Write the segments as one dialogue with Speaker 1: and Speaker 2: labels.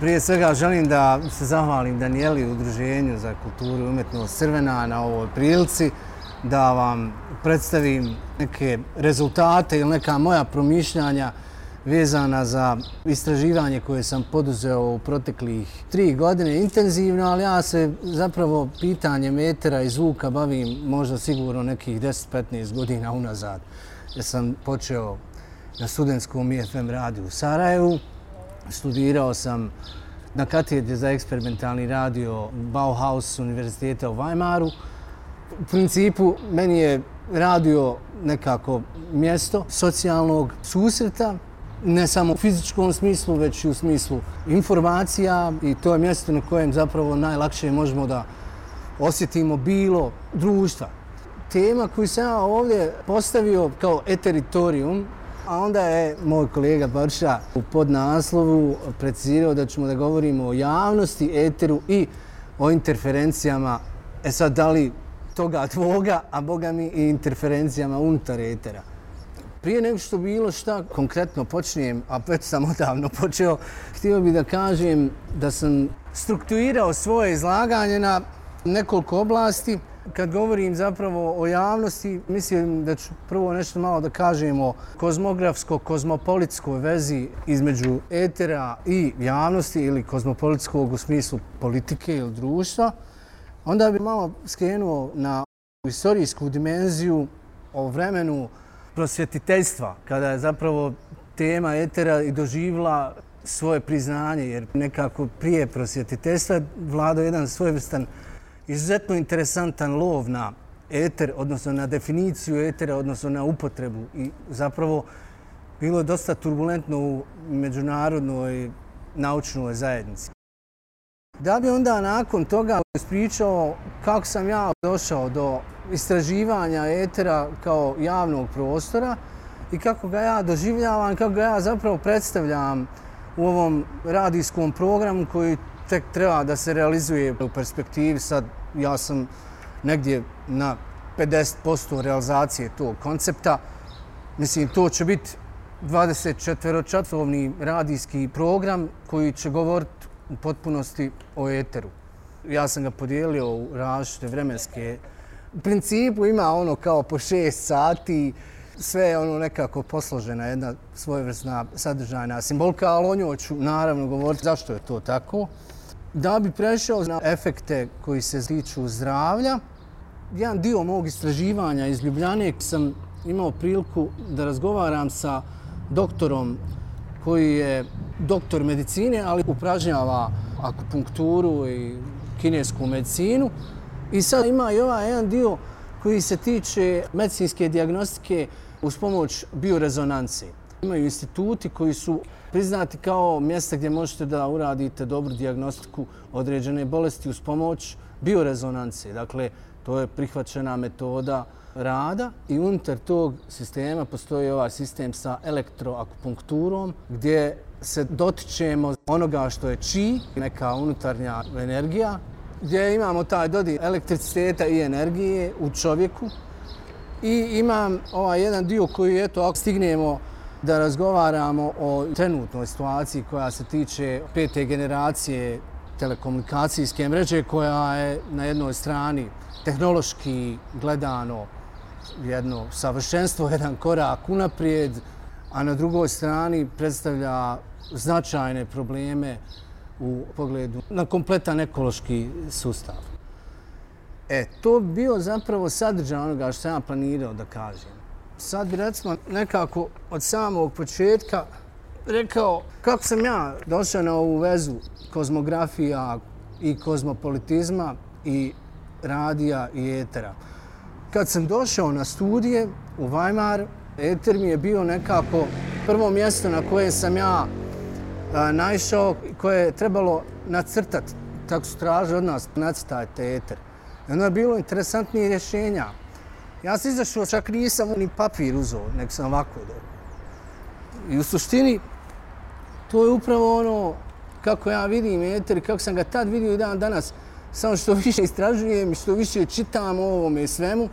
Speaker 1: Prije svega želim da se zahvalim Danijeli Udruženju za kulturu i umjetnost Crvena na ovoj prilici da vam predstavim neke rezultate ili neka moja promišljanja vezana za istraživanje koje sam poduzeo u proteklih tri godine intenzivno, ali ja se zapravo pitanje metera i zvuka bavim možda sigurno nekih 10-15 godina unazad. Ja sam počeo na studentskom IFM radiju u Sarajevu, studirao sam na katedri za eksperimentalni radio Bauhaus univerziteta u Weimaru. U principu, meni je radio nekako mjesto socijalnog susreta, ne samo u fizičkom smislu, već i u smislu informacija i to je mjesto na kojem zapravo najlakše možemo da osjetimo bilo društva. Tema koju sam ja ovdje postavio kao eteritorium A onda je moj kolega Barša u podnaslovu precizirao da ćemo da govorimo o javnosti, eteru i o interferencijama. E sad, da li toga tvoga, a boga mi i interferencijama unutar etera. Prije nego što bilo šta konkretno počnijem, a već sam odavno počeo, htio bih da kažem da sam strukturirao svoje izlaganje na nekoliko oblasti. Kad govorim zapravo o javnosti, mislim da ću prvo nešto malo da kažem o kozmografsko-kozmopolitskoj vezi između etera i javnosti ili kozmopolitskog u smislu politike ili društva. Onda bi malo skrenuo na istorijsku dimenziju o vremenu prosvjetiteljstva, kada je zapravo tema etera i doživla svoje priznanje, jer nekako prije prosvjetiteljstva vladao jedan svojevrstan izuzetno interesantan lov na eter, odnosno na definiciju etera, odnosno na upotrebu. I zapravo bilo je dosta turbulentno u međunarodnoj naučnoj zajednici. Da bi onda nakon toga ispričao kako sam ja došao do istraživanja etera kao javnog prostora i kako ga ja doživljavam, kako ga ja zapravo predstavljam u ovom radijskom programu koji tek treba da se realizuje u perspektivi. Sad ja sam negdje na 50% realizacije tog koncepta. Mislim, to će biti 24-čatovni radijski program koji će govoriti u potpunosti o eteru. Ja sam ga podijelio u različite vremenske. U principu ima ono kao po 6 sati, sve je ono nekako posložena jedna svojevrsna sadržajna simbolka, ali o njoj ću naravno govoriti zašto je to tako. Da bi prešao na efekte koji se tiču zdravlja, jedan dio mog istraživanja iz Ljubljane sam imao priliku da razgovaram sa doktorom koji je doktor medicine, ali upražnjava akupunkturu i kinesku medicinu. I sad ima i ovaj jedan dio koji se tiče medicinske diagnostike uz pomoć biorezonancije. Imaju instituti koji su priznati kao mjesta gdje možete da uradite dobru diagnostiku određene bolesti uz pomoć biorezonancije. Dakle, to je prihvaćena metoda rada i unutar tog sistema postoji ovaj sistem sa elektroakupunkturom gdje se dotičemo onoga što je či, neka unutarnja energija, gdje imamo taj dodi elektriciteta i energije u čovjeku i imam ovaj jedan dio koji, eto, ako stignemo da razgovaramo o trenutnoj situaciji koja se tiče pete generacije telekomunikacijske mreže koja je na jednoj strani tehnološki gledano jedno savršenstvo, jedan korak unaprijed, a na drugoj strani predstavlja značajne probleme u pogledu na kompletan ekološki sustav. E, to bio zapravo sadržaj onoga što sam ja planirao da kažem sad bi recimo nekako od samog početka rekao kako sam ja došao na ovu vezu kozmografija i kozmopolitizma i radija i etera. Kad sam došao na studije u Weimar, eter mi je bio nekako prvo mjesto na koje sam ja a, naišao, koje je trebalo nacrtati, tako su tražili od nas, nacrtajte eter. I onda je bilo interesantnije rješenja. Ja sam izašao, čak nisam ni papir uzao, nek sam ovako do. I u suštini, to je upravo ono kako ja vidim eter, kako sam ga tad vidio i dan danas, samo što više istražujem i što više čitam o ovome i svemu,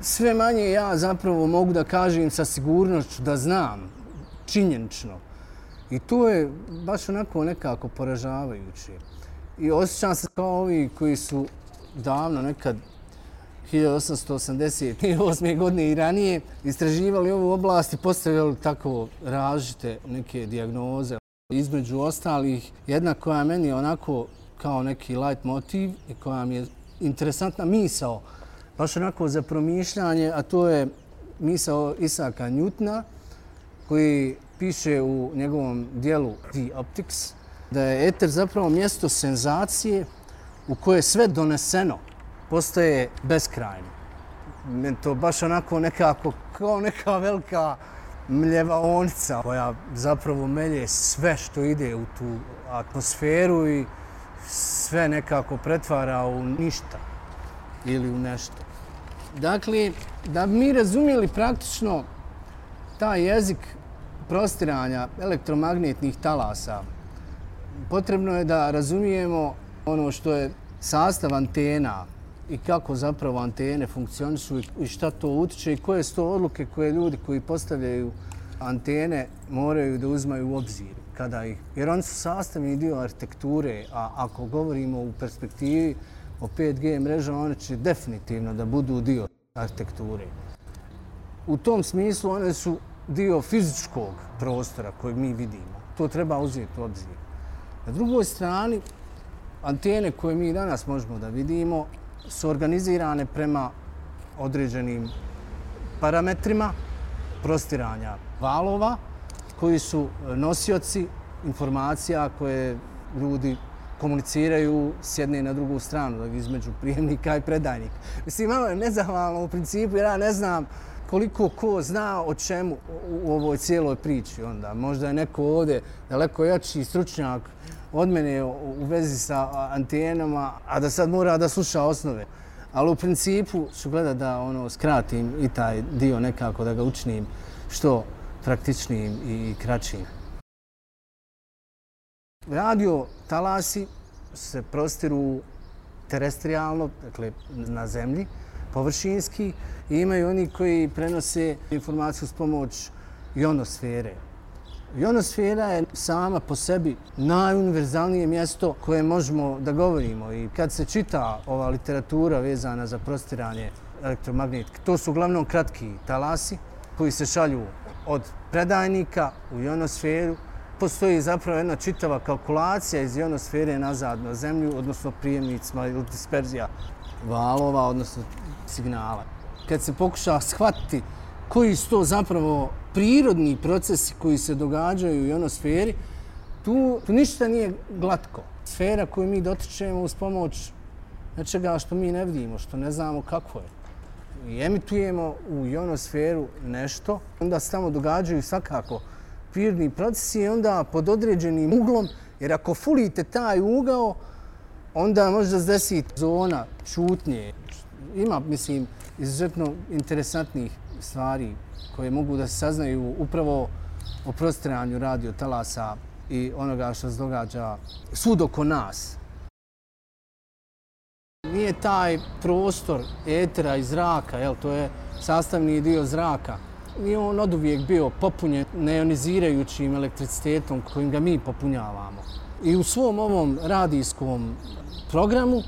Speaker 1: sve manje ja zapravo mogu da kažem sa sigurnošću da znam činjenično I to je baš onako nekako poražavajuće. I osjećam se kao ovi koji su davno nekad 1888. godine i ranije istraživali ovu oblast i postavljali tako različite neke diagnoze. Između ostalih, jedna koja meni onako kao neki light motiv i koja mi je interesantna misao, baš onako za promišljanje, a to je misao Isaka Njutna, koji piše u njegovom dijelu The Optics, da je eter zapravo mjesto senzacije u koje je sve doneseno postaje beskrajno. Meni to baš onako nekako kao neka velika mljevaonica koja zapravo melje sve što ide u tu atmosferu i sve nekako pretvara u ništa ili u nešto. Dakle, da bi mi razumijeli praktično taj jezik prostiranja elektromagnetnih talasa, potrebno je da razumijemo ono što je sastav antena i kako zapravo antene funkcionišu i šta to utiče i koje su to odluke koje ljudi koji postavljaju antene moraju da uzmaju u obzir kada ih, jer oni su sastavni dio arhitekture, a ako govorimo u perspektivi o 5G mreža, one će definitivno da budu dio arhitekture. U tom smislu one su dio fizičkog prostora koji mi vidimo. To treba uzeti u obzir. Na drugoj strani, antene koje mi danas možemo da vidimo su organizirane prema određenim parametrima prostiranja valova koji su e, nosioci informacija koje ljudi komuniciraju s jedne na drugu stranu, između prijemnika i predajnika. Mislim, malo je nezahvalno u principu jer ja ne znam koliko ko zna o čemu u ovoj cijeloj priči onda. Možda je neko ovdje daleko jači stručnjak od mene u vezi sa antenama, a da sad mora da sluša osnove. Ali u principu ću gledat da ono skratim i taj dio nekako da ga učinim što praktičnijim i kraćim. Radio talasi se prostiru terestrijalno, dakle na zemlji, površinski i imaju oni koji prenose informaciju s pomoć ionosfere. Ionosfera je sama po sebi najuniverzalnije mjesto koje možemo da govorimo i kad se čita ova literatura vezana za prostiranje elektromagnetike, to su uglavnom kratki talasi koji se šalju od predajnika u ionosferu. Postoji zapravo jedna čitava kalkulacija iz ionosfere nazad na zemlju, odnosno prijemnicima ili disperzija valova, odnosno signala. Kad se pokuša shvatiti koji su to zapravo prirodni procesi koji se događaju u ionosferi, tu, tu ništa nije glatko. Sfera koju mi dotičemo uz pomoć nečega što mi ne vidimo, što ne znamo kako je. I emitujemo u ionosferu nešto, onda se tamo događaju svakako prirodni procesi i onda pod određenim uglom, jer ako fulite taj ugao, onda može da se desi zona čutnje. Ima, mislim, izuzetno interesantnih stvari koje mogu da se saznaju upravo o prostranju radio talasa i onoga što se događa svud oko nas. Nije taj prostor etera i zraka, jel, to je sastavni dio zraka, nije on od uvijek bio popunjen neionizirajućim elektricitetom kojim ga mi popunjavamo. I u svom ovom radijskom programu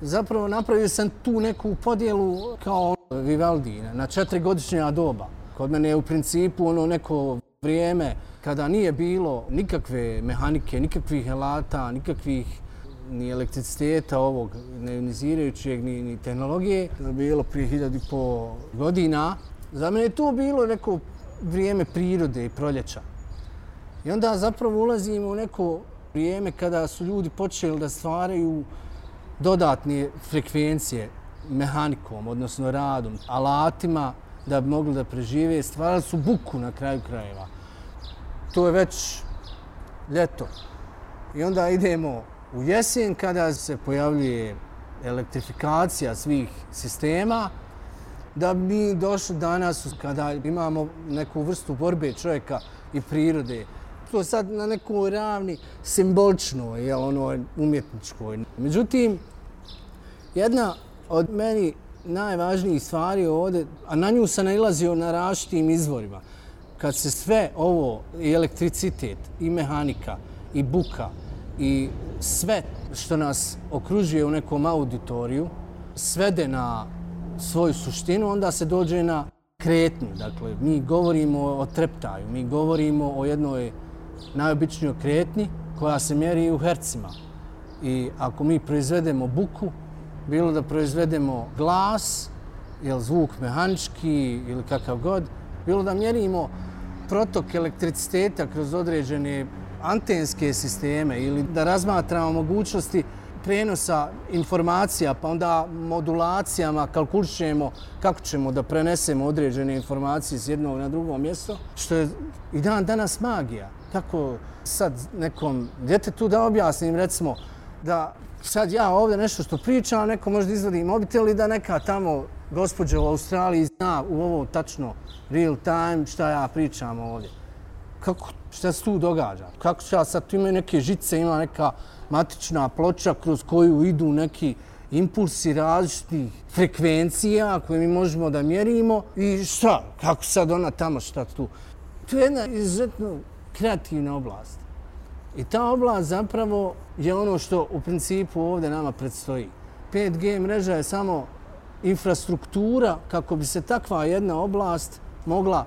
Speaker 1: zapravo napravio sam tu neku podjelu kao Vivaldi na četiri godišnja doba. Kod mene je u principu ono neko vrijeme kada nije bilo nikakve mehanike, nikakvih elata, nikakvih ni elektriciteta ovog neionizirajućeg, ni, ni tehnologije. To je bilo prije hiljadi po godina. Za mene je to bilo neko vrijeme prirode i proljeća. I onda zapravo ulazimo u neko vrijeme kada su ljudi počeli da stvaraju dodatne frekvencije mehanikom, odnosno radom, alatima da bi mogli da prežive, stvarali su buku na kraju krajeva. To je već ljeto. I onda idemo u jesen kada se pojavljuje elektrifikacija svih sistema, da bi mi došli danas kada imamo neku vrstu borbe čovjeka i prirode. To je sad na nekoj ravni simbolično, je ono umjetničkoj. Međutim, jedna od meni najvažnijih stvari ovdje, a na nju se nailazio na različitim izvorima, kad se sve ovo, i elektricitet, i mehanika, i buka, i sve što nas okružuje u nekom auditoriju, svede na svoju suštinu, onda se dođe na kretnju. Dakle, mi govorimo o treptaju, mi govorimo o jednoj najobičnijoj kretnji koja se mjeri u hercima. I ako mi proizvedemo buku, bilo da proizvedemo glas, jel zvuk mehanički ili kakav god, bilo da mjerimo protok elektriciteta kroz određene antenske sisteme ili da razmatramo mogućnosti prenosa informacija, pa onda modulacijama kalkulišemo kako ćemo da prenesemo određene informacije s jednog na drugo mjesto, što je i dan danas magija. Kako sad nekom djetetu da objasnim, recimo, da sad ja ovdje nešto što pričam, neko možda izvadi mobitel i da neka tamo gospođa u Australiji zna u ovo tačno real time šta ja pričam ovdje. Kako, šta se tu događa? Kako će ja sad, tu imaju neke žice, ima neka matična ploča kroz koju idu neki impulsi različitih frekvencija koje mi možemo da mjerimo i šta, kako sad ona tamo šta tu. To je jedna izuzetno kreativna oblast. I ta oblast zapravo je ono što u principu ovdje nama predstoji. 5G mreža je samo infrastruktura kako bi se takva jedna oblast mogla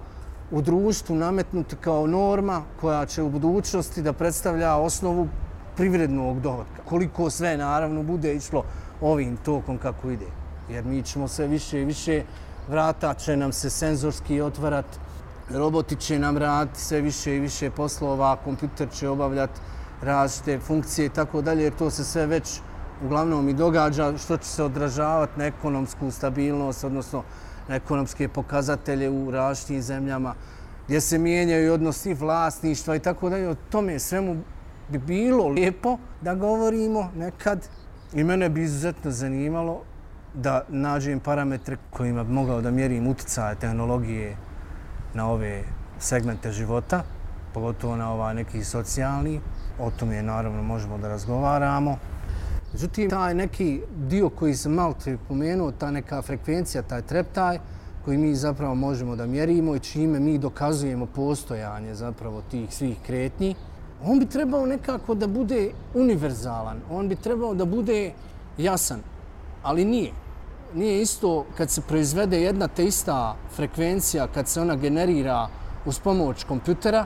Speaker 1: u društvu nametnuti kao norma koja će u budućnosti da predstavlja osnovu privrednog dohodka. Koliko sve naravno bude išlo ovim tokom kako ide. Jer mi ćemo sve više i više vrata će nam se senzorski otvarati, roboti će nam raditi sve više i više poslova, kompjuter će obavljati različite funkcije i tako dalje, jer to se sve već uglavnom i događa, što će se odražavati na ekonomsku stabilnost, odnosno na ekonomske pokazatelje u različitim zemljama, gdje se mijenjaju odnosi vlasništva i tako dalje. O tome svemu bi bilo lijepo da govorimo nekad i mene bi izuzetno zanimalo da nađem parametre kojima bi mogao da mjerim utjecaje tehnologije na ove segmente života, pogotovo na ovaj neki socijalni. O tom je naravno možemo da razgovaramo. Međutim, taj neki dio koji sam malo pomenuo, ta neka frekvencija, taj treptaj, koji mi zapravo možemo da mjerimo i čime mi dokazujemo postojanje zapravo tih svih kretnji, on bi trebao nekako da bude univerzalan, on bi trebao da bude jasan, ali nije. Nije isto kad se proizvede jedna te ista frekvencija, kad se ona generira uz pomoć kompjutera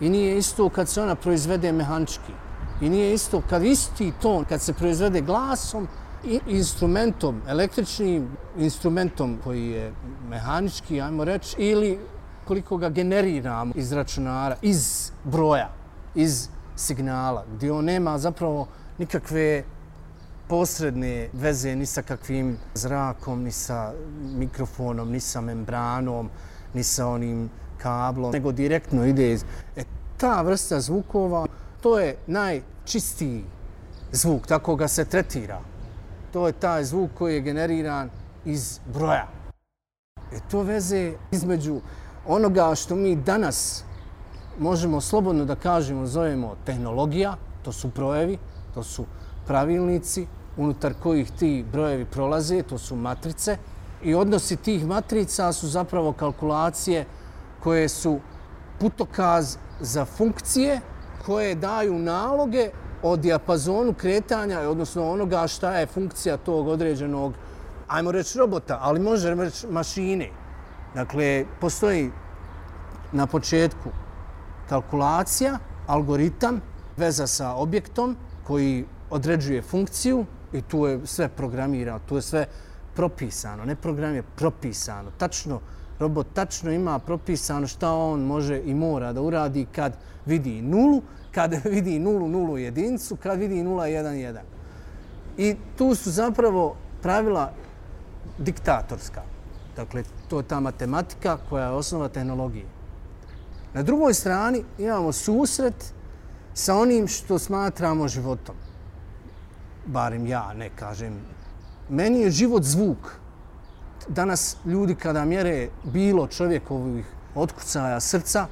Speaker 1: i nije isto kad se ona proizvede mehanički. I nije isto kad isti ton, kad se proizvede glasom i instrumentom, električnim instrumentom koji je mehanički, ajmo reći, ili koliko ga generiramo iz računara, iz broja iz signala, gdje on nema zapravo nikakve posredne veze ni sa kakvim zrakom, ni sa mikrofonom, ni sa membranom, ni sa onim kablom, nego direktno ide iz... E, ta vrsta zvukova, to je najčistiji zvuk, tako ga se tretira. To je taj zvuk koji je generiran iz broja. E, to veze između onoga što mi danas možemo slobodno da kažemo, zovemo tehnologija, to su brojevi, to su pravilnici unutar kojih ti brojevi prolaze, to su matrice. I odnosi tih matrica su zapravo kalkulacije koje su putokaz za funkcije koje daju naloge o dijapazonu kretanja, odnosno onoga šta je funkcija tog određenog, ajmo reći robota, ali može reći mašine. Dakle, postoji na početku kalkulacija, algoritam, veza sa objektom koji određuje funkciju i tu je sve programirano, tu je sve propisano, ne program je propisano. Tačno, robot tačno ima propisano šta on može i mora da uradi kad vidi nulu, kad vidi nulu, nulu jedincu, kad vidi nula, jedan, jedan. I tu su zapravo pravila diktatorska. Dakle, to je ta matematika koja je osnova tehnologije. Na drugoj strani imamo susret sa onim što smatramo životom. Barem ja ne kažem. Meni je život zvuk. Danas ljudi kada mjere bilo čovjekovih otkucaja srca,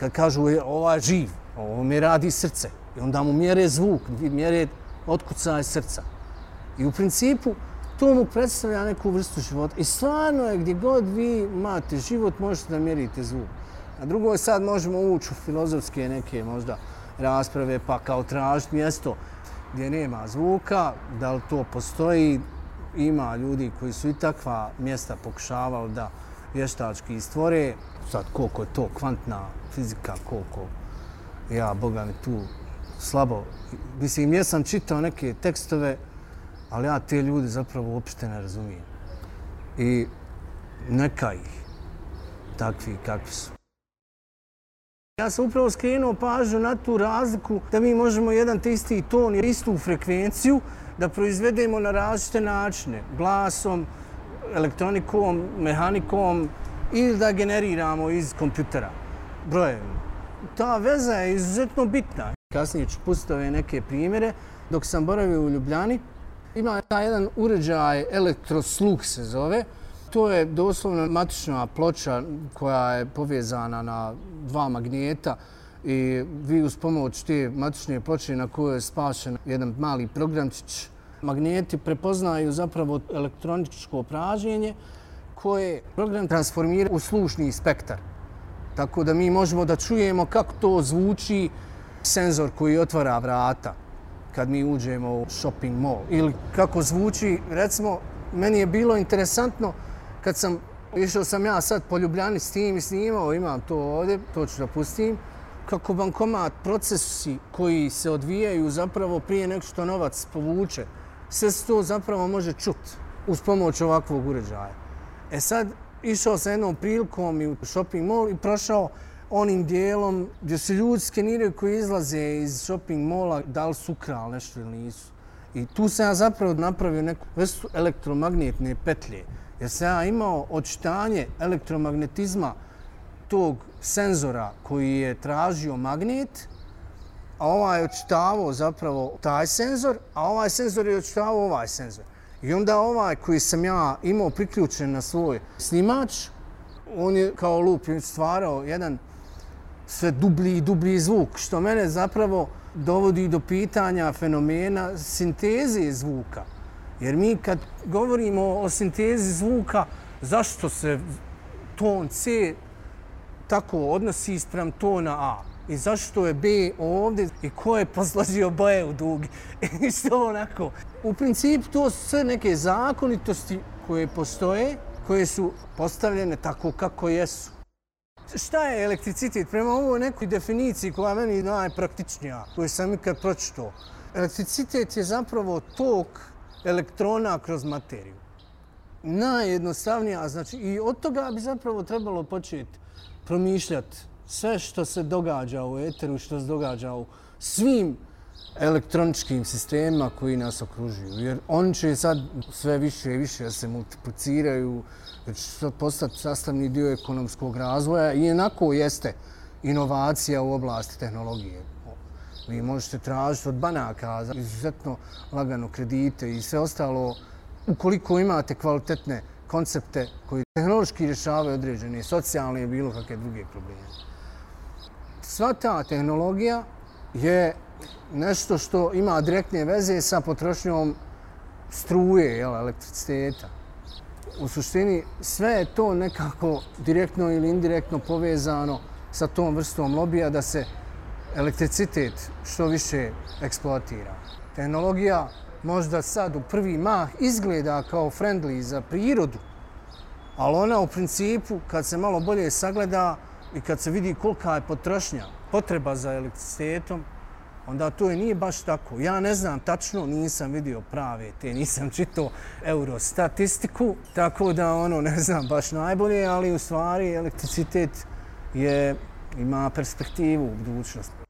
Speaker 1: kad kažu je, ova je živ, ovo mi radi srce. I onda mu mjere zvuk, mjere otkucaja srca. I u principu to mu predstavlja neku vrstu života. I stvarno je gdje god vi imate život, možete da mjerite zvuk A drugo je sad možemo ući u filozofske neke možda rasprave pa kao tražiti mjesto gdje nema zvuka, da li to postoji, ima ljudi koji su i takva mjesta pokušavali da vještački stvore. Sad koliko je to kvantna fizika, koliko ja, Boga mi tu slabo. Mislim, ja sam čitao neke tekstove, ali ja te ljudi zapravo uopšte ne razumijem. I neka ih takvi kakvi su. Ja sam upravo skrenuo pažnju na tu razliku da mi možemo jedan te isti ton i istu frekvenciju da proizvedemo na različite načine. Glasom, elektronikom, mehanikom ili da generiramo iz kompjutera brojevima. Ta veza je izuzetno bitna. Kasnije ću pustiti ove neke primjere. Dok sam boravio u Ljubljani, ima jedan uređaj, elektrosluk se zove, to je doslovno matična ploča koja je povezana na dva magneta i vi uz pomoć te matične ploče na kojoj je spašen jedan mali programčić, magneti prepoznaju zapravo elektroničko praženje koje program transformira u slušni spektar. Tako da mi možemo da čujemo kako to zvuči senzor koji otvara vrata kad mi uđemo u shopping mall. Ili kako zvuči, recimo, meni je bilo interesantno kad sam išao sam ja sad po Ljubljani s tim i snimao, imam to ovdje, to ću da pustim, kako bankomat, procesi koji se odvijaju zapravo prije nek što novac povuče, sve se to zapravo može čut uz pomoć ovakvog uređaja. E sad, išao sam jednom prilikom i u shopping mall i prošao onim dijelom gdje se ljudi skeniraju koji izlaze iz shopping mola, da li su ukrali nešto ili nisu. I tu sam ja zapravo napravio neku vrstu elektromagnetne petlje jer sam ja imao odštanje elektromagnetizma tog senzora koji je tražio magnet, a ovaj je odštavao zapravo taj senzor, a ovaj senzor je odštavao ovaj senzor. I onda ovaj koji sam ja imao priključen na svoj snimač, on je kao lup stvarao jedan sve dublji i dublji zvuk, što mene zapravo dovodi do pitanja fenomena sinteze zvuka. Jer mi kad govorimo o sintezi zvuka, zašto se ton C tako odnosi sprem tona A? I zašto je B ovdje? I ko je posložio boje u dugi? I što onako? U principu to su sve neke zakonitosti koje postoje, koje su postavljene tako kako jesu. Šta je elektricitet? Prema ovoj nekoj definiciji koja meni najpraktičnija, koju sam ikad pročitao. Elektricitet je zapravo tok elektrona kroz materiju. Najjednostavnija, znači i od toga bi zapravo trebalo početi promišljati sve što se događa u eteru, što se događa u svim elektroničkim sistemima koji nas okružuju. Jer oni će sad sve više i više se multipliciraju, jer će postati sastavni dio ekonomskog razvoja i onako jeste inovacija u oblasti tehnologije. Vi možete tražiti od banaka izuzetno lagano kredite i sve ostalo. Ukoliko imate kvalitetne koncepte koji tehnološki rješavaju određene socijalne i bilo kakve druge probleme. Sva ta tehnologija je nešto što ima direktne veze sa potrošnjom struje, jel, elektriciteta. U suštini sve je to nekako direktno ili indirektno povezano sa tom vrstom lobija da se elektricitet što više eksploatira. Tehnologija možda sad u prvi mah izgleda kao friendly za prirodu, ali ona u principu kad se malo bolje sagleda i kad se vidi kolika je potrošnja, potreba za elektricitetom, onda to je nije baš tako. Ja ne znam tačno, nisam vidio prave te, nisam čitao eurostatistiku, tako da ono ne znam baš najbolje, ali u stvari elektricitet je ima perspektivu u budućnosti.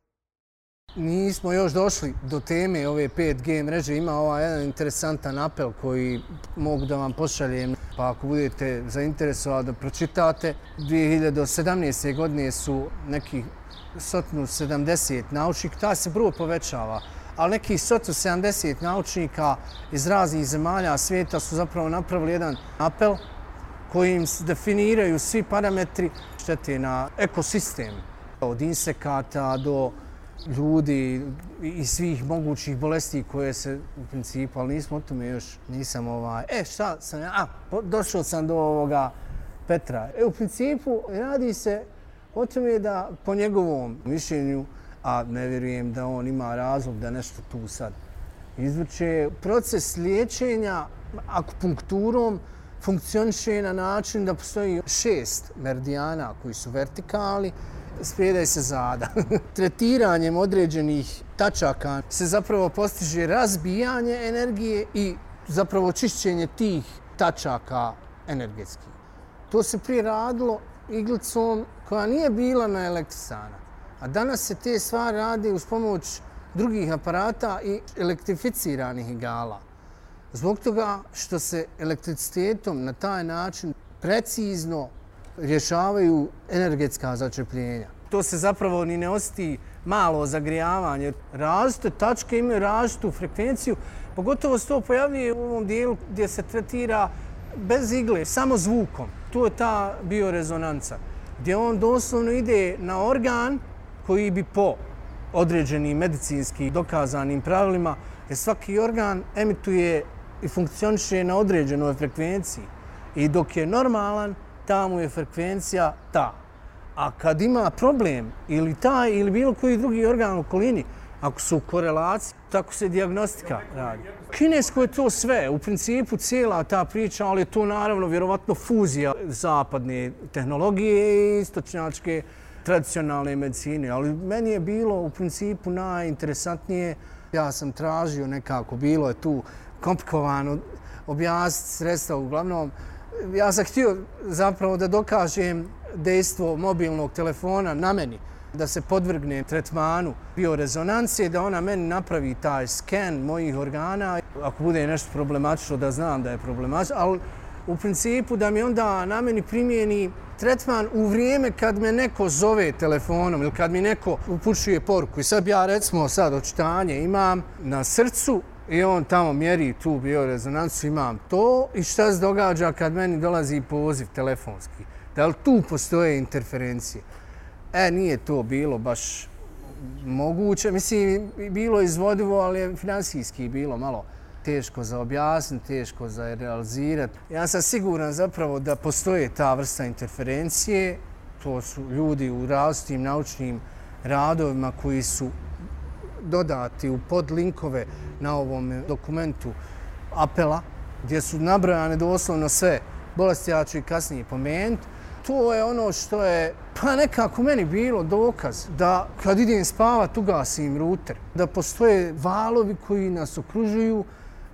Speaker 1: Nismo još došli do teme ove 5G mreže. Ima ovaj jedan interesantan apel koji mogu da vam pošaljem. Pa ako budete zainteresovali da pročitate, 2017. godine su neki 170 naučnika, ta se broj povećava, ali neki 170 naučnika iz raznih zemalja svijeta su zapravo napravili jedan apel kojim se definiraju svi parametri štete na ekosistem. Od insekata do ljudi i svih mogućih bolesti koje se u principu, ali nismo o tome još, nisam ovaj, e šta sam ja, a, došao sam do ovoga Petra. E, u principu radi se O tome da po njegovom mišljenju, a ne vjerujem da on ima razlog da nešto tu sad izvrće, proces liječenja akupunkturom funkcioniše na način da postoji šest meridijana koji su vertikali, spredaj se zada. Tretiranjem određenih tačaka se zapravo postiže razbijanje energije i zapravo čišćenje tih tačaka energetskih. To se prije radilo iglicom koja nije bila na elektrisana. A danas se te stvari radi uz pomoć drugih aparata i elektrificiranih igala. Zbog toga što se elektricitetom na taj način precizno rješavaju energetska začepljenja. To se zapravo ni ne osjeti malo zagrijavanje. Različite tačke imaju različitu frekvenciju, pogotovo se to pojavljuje u ovom dijelu gdje se tretira bez igle, samo zvukom. Tu je ta biorezonanca, gdje on doslovno ide na organ koji bi po određenim medicinski dokazanim pravilima, jer svaki organ emituje i funkcioniše na određenoj frekvenciji. I dok je normalan, ta mu je frekvencija ta. A kad ima problem ili taj ili bilo koji drugi organ u okolini, ako su u korelaciji, tako se diagnostika radi. Kinesko je to sve, u principu cijela ta priča, ali je to naravno vjerovatno fuzija zapadne tehnologije i istočnjačke tradicionalne medicine. Ali meni je bilo u principu najinteresantnije, ja sam tražio nekako, bilo je tu komplikovano objasniti sredstva uglavnom. Ja sam htio zapravo da dokažem dejstvo mobilnog telefona na meni, da se podvrgne tretmanu biorezonancije, da ona meni napravi taj sken mojih organa. Ako bude nešto problematično, da znam da je problematično, ali u principu da mi onda na meni primijeni tretman u vrijeme kad me neko zove telefonom ili kad mi neko upućuje poruku. I sad ja recimo sad očitanje imam na srcu i on tamo mjeri tu biorezonancu, imam to i šta se događa kad meni dolazi poziv telefonski. Da li tu postoje interferencije? E, nije to bilo baš moguće. Mislim, bilo izvodivo, ali je finansijski bilo malo teško za objasniti, teško za realizirati. Ja sam siguran zapravo da postoje ta vrsta interferencije. To su ljudi u različitim naučnim radovima koji su dodati u podlinkove na ovom dokumentu apela, gdje su nabrojane doslovno sve bolesti, ja ću i kasnije pomenuti. To je ono što je pa nekako meni bilo dokaz da kad idem spavat ugasim ruter, da postoje valovi koji nas okružuju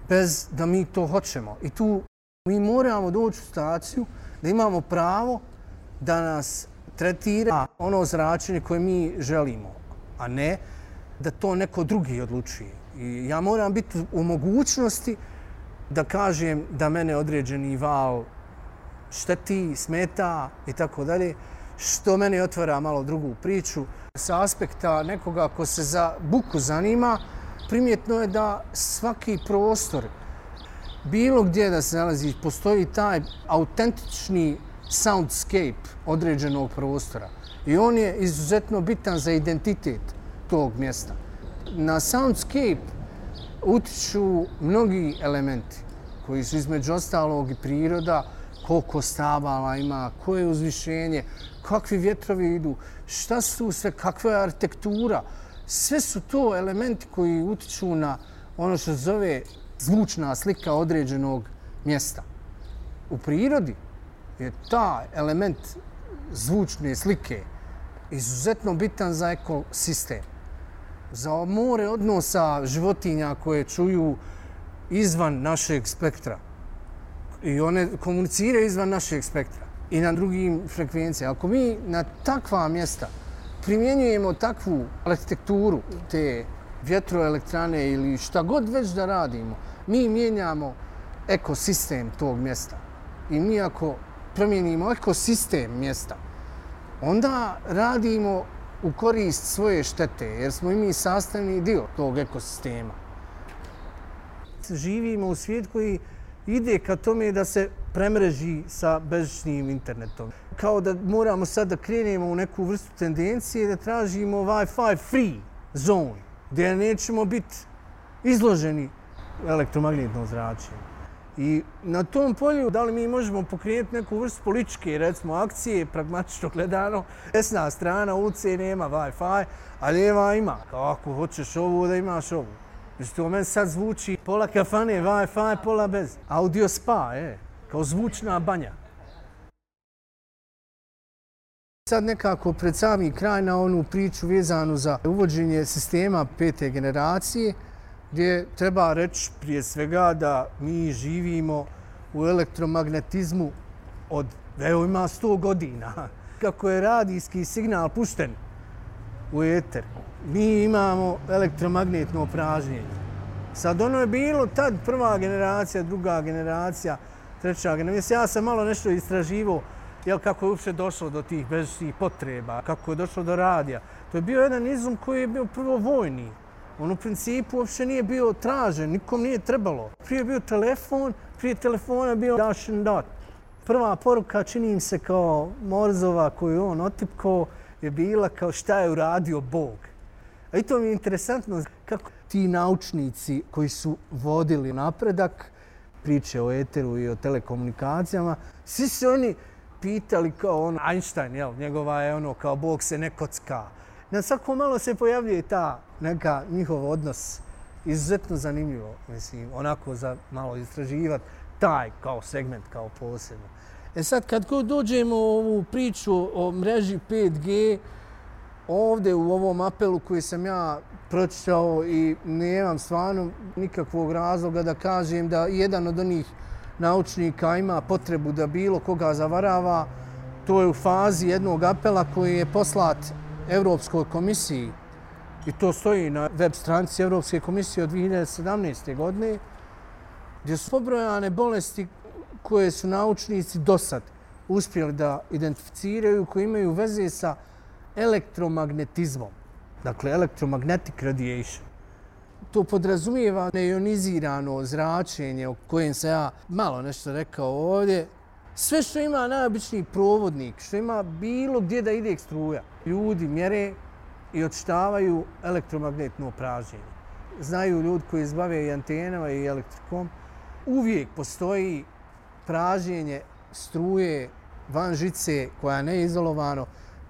Speaker 1: bez da mi to hoćemo. I tu mi moramo doći u staciju da imamo pravo da nas tretira ono zračenje koje mi želimo, a ne da to neko drugi odlučuje. I ja moram biti u mogućnosti da kažem da mene određeni val šteti, smeta i tako dalje, što meni otvara malo drugu priču. Sa aspekta nekoga ko se za buku zanima, primjetno je da svaki prostor, bilo gdje da se nalazi, postoji taj autentični soundscape određenog prostora. I on je izuzetno bitan za identitet tog mjesta. Na soundscape utiču mnogi elementi koji su između ostalog i priroda, koliko stabala ima, koje uzvišenje, kakvi vjetrovi idu, šta su sve, kakva je arhitektura. Sve su to elementi koji utiču na ono što se zove zvučna slika određenog mjesta. U prirodi je ta element zvučne slike izuzetno bitan za ekosistem. Za more odnosa životinja koje čuju izvan našeg spektra. I one komuniciraju izvan našeg spektra i na drugim frekvencijama. Ako mi na takva mjesta primjenjujemo takvu arhitekturu, te vjetroelektrane ili šta god već da radimo, mi mijenjamo ekosistem tog mjesta. I mi ako promijenimo ekosistem mjesta, onda radimo u korist svoje štete, jer smo i mi sastavni dio tog ekosistema. Živimo u svijet koji ide ka tome da se premreži sa bežičnim internetom. Kao da moramo sad da krenemo u neku vrstu tendencije da tražimo Wi-Fi free zone, gdje nećemo biti izloženi elektromagnetnom zračenju. I na tom polju, da li mi možemo pokrenuti neku vrstu političke, recimo, akcije, pragmatično gledano, desna strana ulice nema Wi-Fi, a lijeva ima. Kako hoćeš ovo, da imaš ovo. Znači, to meni sad zvuči pola kafane, Wi-Fi, pola bez. Audio spa, e, kao zvučna banja. Sad nekako pred sami kraj na onu priču vezanu za uvođenje sistema pete generacije, gdje treba reći prije svega da mi živimo u elektromagnetizmu od, evo ima 100 godina. Kako je radijski signal pušten u eter, mi imamo elektromagnetno pražnjenje. Sad ono je bilo tad prva generacija, druga generacija, treća generacija. Ja sam malo nešto istraživo, jel, kako je uopšte došlo do tih bežičnih potreba, kako je došlo do radija. To je bio jedan izum koji je bio prvo vojni. On u principu uopšte nije bio tražen, nikom nije trebalo. Prije bio telefon, prije telefona bio dash and dot. Prva poruka čini im se kao Morzova koju on otipkao je bila kao šta je uradio Bog. A i to mi je interesantno kako ti naučnici koji su vodili napredak, priče o eteru i o telekomunikacijama, svi se oni pitali kao on Einstein, jel, njegova je ono kao Bog se ne kocka. Na svako malo se pojavljuje ta neka njihov odnos izuzetno zanimljivo, mislim, onako za malo istraživati taj kao segment, kao posebno. E sad, kad god dođemo u ovu priču o mreži 5G, ovde u ovom apelu koji sam ja pročitao i nemam stvarno nikakvog razloga da kažem da jedan od onih naučnika ima potrebu da bilo koga zavarava, to je u fazi jednog apela koji je poslat Evropskoj komisiji i to stoji na web stranici Evropske komisije od 2017. godine, gdje su pobrojane bolesti koje su naučnici do sad uspjeli da identificiraju, koje imaju veze sa elektromagnetizmom. Dakle, electromagnetic radiation. To podrazumijeva neionizirano zračenje o kojem se ja malo nešto rekao ovdje. Sve što ima najobičniji provodnik, što ima bilo gdje da ide struja, ljudi mjere i odštavaju elektromagnetno praženje. Znaju ljudi koji izbave i antenama i elektrikom, uvijek postoji praženje struje van žice koja ne je izolovano.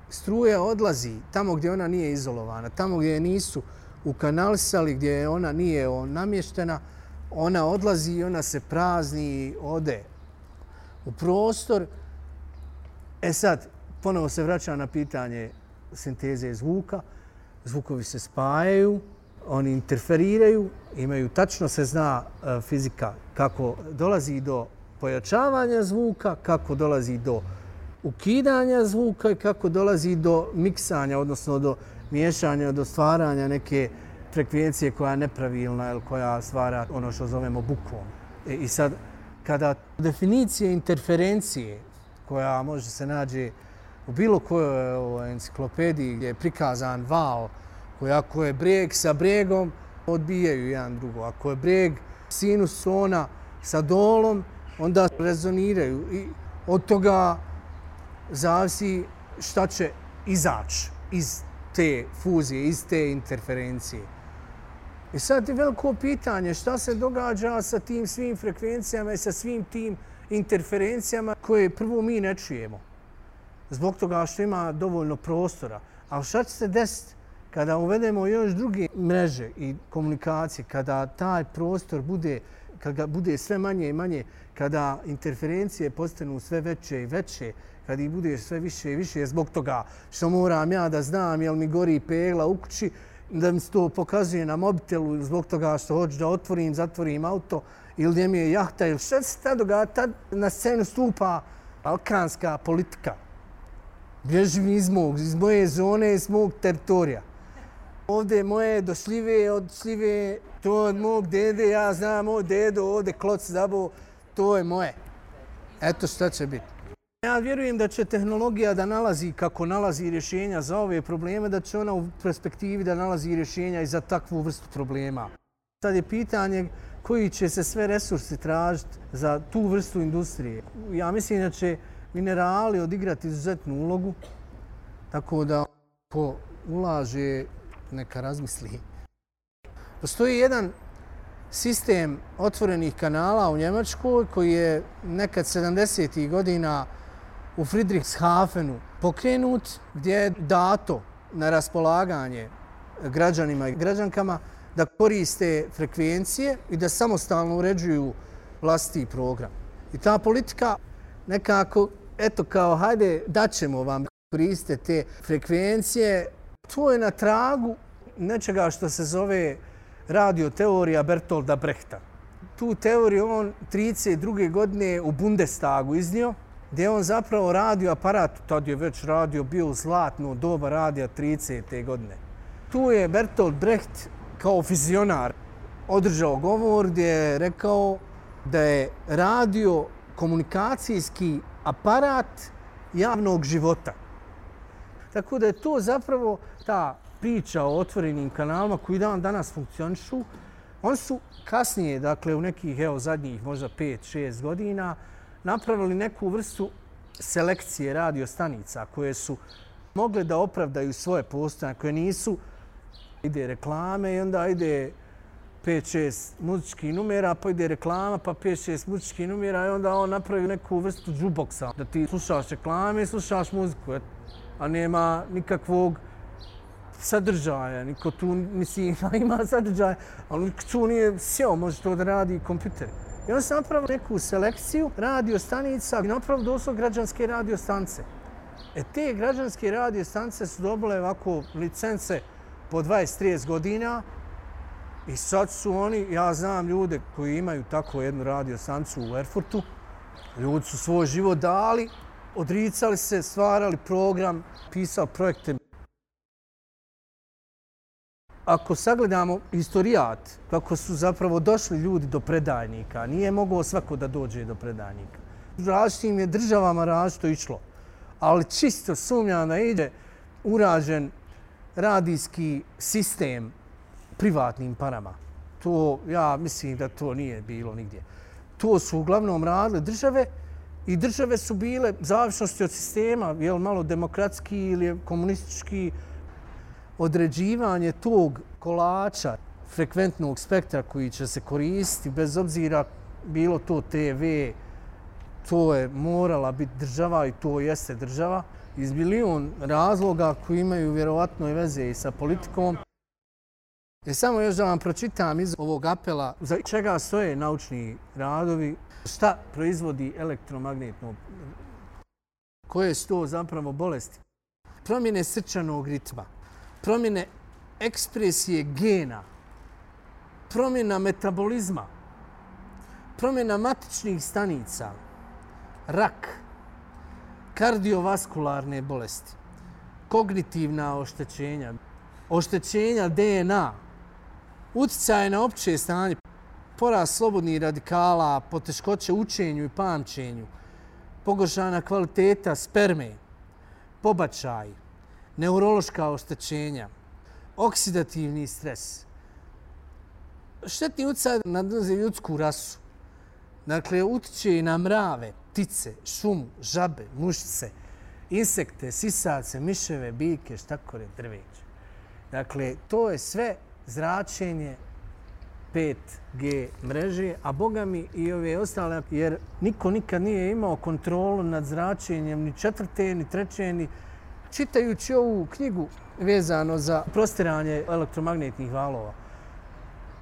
Speaker 1: Struja odlazi tamo gdje ona nije izolovana, tamo gdje je nisu ukanalisali, gdje ona nije namještena, ona odlazi i ona se prazni i ode u prostor. E sad, ponovo se vraća na pitanje sinteze zvuka. Zvukovi se spajaju, oni interferiraju, imaju tačno se zna e, fizika kako dolazi do pojačavanja zvuka, kako dolazi do ukidanja zvuka i kako dolazi do miksanja, odnosno do miješanja, do stvaranja neke frekvencije koja je nepravilna ili koja stvara ono što zovemo bukom. E, I sad, kada definicija interferencije koja može se nađe u bilo kojoj ovaj, enciklopediji gdje je prikazan val koji ako je breg sa bregom odbijaju jedan drugo. Ako je breg sinus ona sa dolom, onda rezoniraju i od toga zavisi šta će izaći iz te fuzije, iz te interferencije. I sad je veliko pitanje šta se događa sa tim svim frekvencijama i sa svim tim interferencijama koje prvo mi ne čujemo. Zbog toga što ima dovoljno prostora. Ali šta će se desiti kada uvedemo još druge mreže i komunikacije, kada taj prostor bude, kada bude sve manje i manje, kada interferencije postanu sve veće i veće, kad ih bude sve više i više zbog toga što moram ja da znam jel mi gori pegla u kući, da mi se to pokazuje na mobitelu zbog toga što hoću da otvorim, zatvorim auto ili gdje mi je jahta ili šta se tad događa, tad na scenu stupa balkanska politika. Bježim iz, mog, iz moje zone, iz mog teritorija. Ovdje je moje do šljive, od šljive, to od mog dede, ja znam, moj dedo ovdje kloc zabo, to je moje. Eto šta će biti. Ja vjerujem da će tehnologija da nalazi kako nalazi rješenja za ove probleme, da će ona u perspektivi da nalazi rješenja i za takvu vrstu problema. Sad je pitanje koji će se sve resursi tražiti za tu vrstu industrije. Ja mislim da će minerali odigrati izuzetnu ulogu, tako da ko ulaže, neka razmisli. Postoji jedan sistem otvorenih kanala u Njemačkoj koji je nekad 70. godina u Friedrichshafenu pokrenut gdje je dato na raspolaganje građanima i građankama da koriste frekvencije i da samostalno uređuju vlastiti program. I ta politika nekako, eto kao, hajde, daćemo vam koriste te frekvencije. To je na tragu nečega što se zove radioteorija Bertolda Brehta. Tu teoriju on 32. godine u Bundestagu iznio, gdje on zapravo radio aparat, tad je već radio, bio zlatno doba radija 30. godine. Tu je Bertolt Brecht kao fizionar održao govor gdje je rekao da je radio komunikacijski aparat javnog života. Tako da je to zapravo ta priča o otvorenim kanalima koji dan danas funkcionišu. Oni su kasnije, dakle u nekih evo, zadnjih možda 5-6 godina, napravili neku vrstu selekcije radio stanica koje su mogle da opravdaju svoje postojanje, koje nisu ide reklame i onda ide 5-6 muzičkih numera, pa ide reklama, pa 5-6 muzičkih numera i onda on napravi neku vrstu džuboksa. da ti slušaš reklame i slušaš muziku, a nema nikakvog sadržaja, niko tu misli ima, ima sadržaja, ali niko tu nije sjeo, može to da radi kompjuter. I onda se napravio neku selekciju radio stanica i napravio doslo građanske radio stanice. E te građanske radio stanice su dobile ovako licence po 20-30 godina i sad su oni, ja znam ljude koji imaju tako jednu radio stanicu u Erfurtu, ljudi su svoj život dali, odricali se, stvarali program, pisao projekte ako sagledamo istorijat, kako su zapravo došli ljudi do predajnika, nije mogao svako da dođe do predajnika. Različitim je državama različito išlo, ali čisto sumnjam da ide urađen radijski sistem privatnim parama. To, ja mislim da to nije bilo nigdje. To su uglavnom radile države i države su bile, zavisnosti od sistema, je malo demokratski ili komunistički, određivanje tog kolača frekventnog spektra koji će se koristiti, bez obzira bilo to TV, to je morala biti država i to jeste država, iz milion razloga koji imaju vjerovatno i veze i sa politikom. E samo još da vam pročitam iz ovog apela za čega stoje naučni radovi, šta proizvodi elektromagnetno, koje su to zapravo bolesti. Promjene srčanog ritma, promjene ekspresije gena, promjena metabolizma, promjena matičnih stanica, rak, kardiovaskularne bolesti, kognitivna oštećenja, oštećenja DNA, utjecaje na opće stanje, porast slobodnih radikala, poteškoće učenju i pamćenju, pogoršana kvaliteta sperme, pobačaj, neurološka oštećenja, oksidativni stres. Štetni utjecaj nadlaze ljudsku rasu. Dakle, utječe i na mrave, ptice, šumu, žabe, mušice, insekte, sisace, miševe, biljke, štakore, drveće. Dakle, to je sve zračenje 5G mreže, a boga mi i ove ostale, jer niko nikad nije imao kontrolu nad zračenjem ni četvrte, ni treće, ni čitajući ovu knjigu vezano za prostiranje elektromagnetnih valova,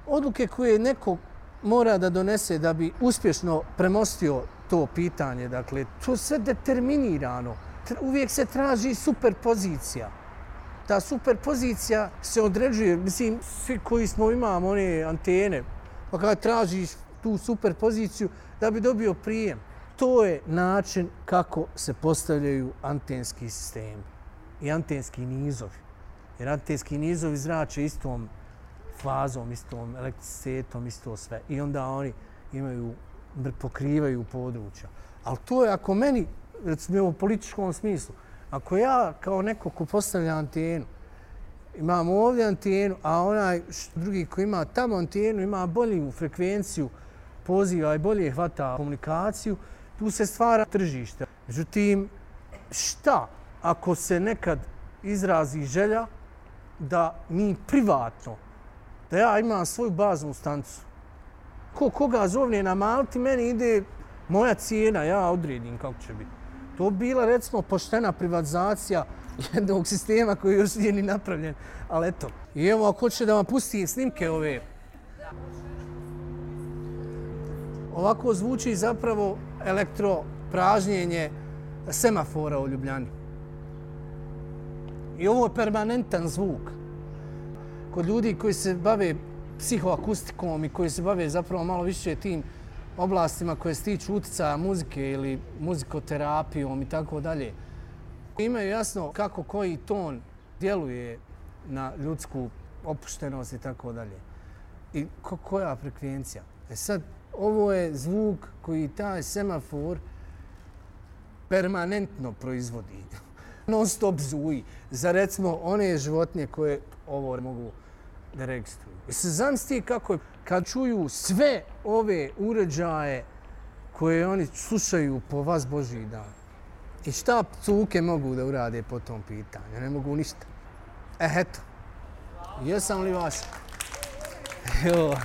Speaker 1: odluke koje neko mora da donese da bi uspješno premostio to pitanje, dakle, to sve determinirano. Uvijek se traži superpozicija. Ta superpozicija se određuje, mislim, svi koji smo imamo one antene, pa kada tražiš tu superpoziciju da bi dobio prijem, to je način kako se postavljaju antenski sistemi i antenski nizovi. Jer antenski nizovi zrače istom fazom, istom elektricitetom, isto sve. I onda oni imaju, pokrivaju područja. Ali to je ako meni, recimo u političkom smislu, ako ja kao neko ko postavlja antenu, imam ovdje antenu, a onaj drugi ko ima tamo antenu, ima bolju frekvenciju poziva i bolje hvata komunikaciju, tu se stvara tržište. Međutim, šta ako se nekad izrazi želja da mi privatno, da ja imam svoju baznu stancu ko koga zovne na Malti, meni ide moja cijena, ja odredim kako će biti. To bila, recimo, poštena privatizacija jednog sistema koji još nije ni napravljen. Ali eto, i evo ako hoće da vam pusti snimke ove, ovako zvuči zapravo elektropražnjenje semafora u Ljubljani. I ovo je permanentan zvuk. Kod ljudi koji se bave psihoakustikom i koji se bave zapravo malo više tim oblastima koje se tiču utjecaja muzike ili muzikoterapijom i tako dalje, imaju jasno kako koji ton djeluje na ljudsku opuštenost i tako dalje. I ko, koja frekvencija. E sad, ovo je zvuk koji taj semafor permanentno proizvodi. Non stop zuji. Za recimo one životinje koje ovo mogu da registruju. I se zamisli kako je kad čuju sve ove uređaje koje oni slušaju po vas Božji dan. I šta cuke mogu da urade po tom pitanju? Ne mogu ništa. E, eto. Jesam li vas? Evo.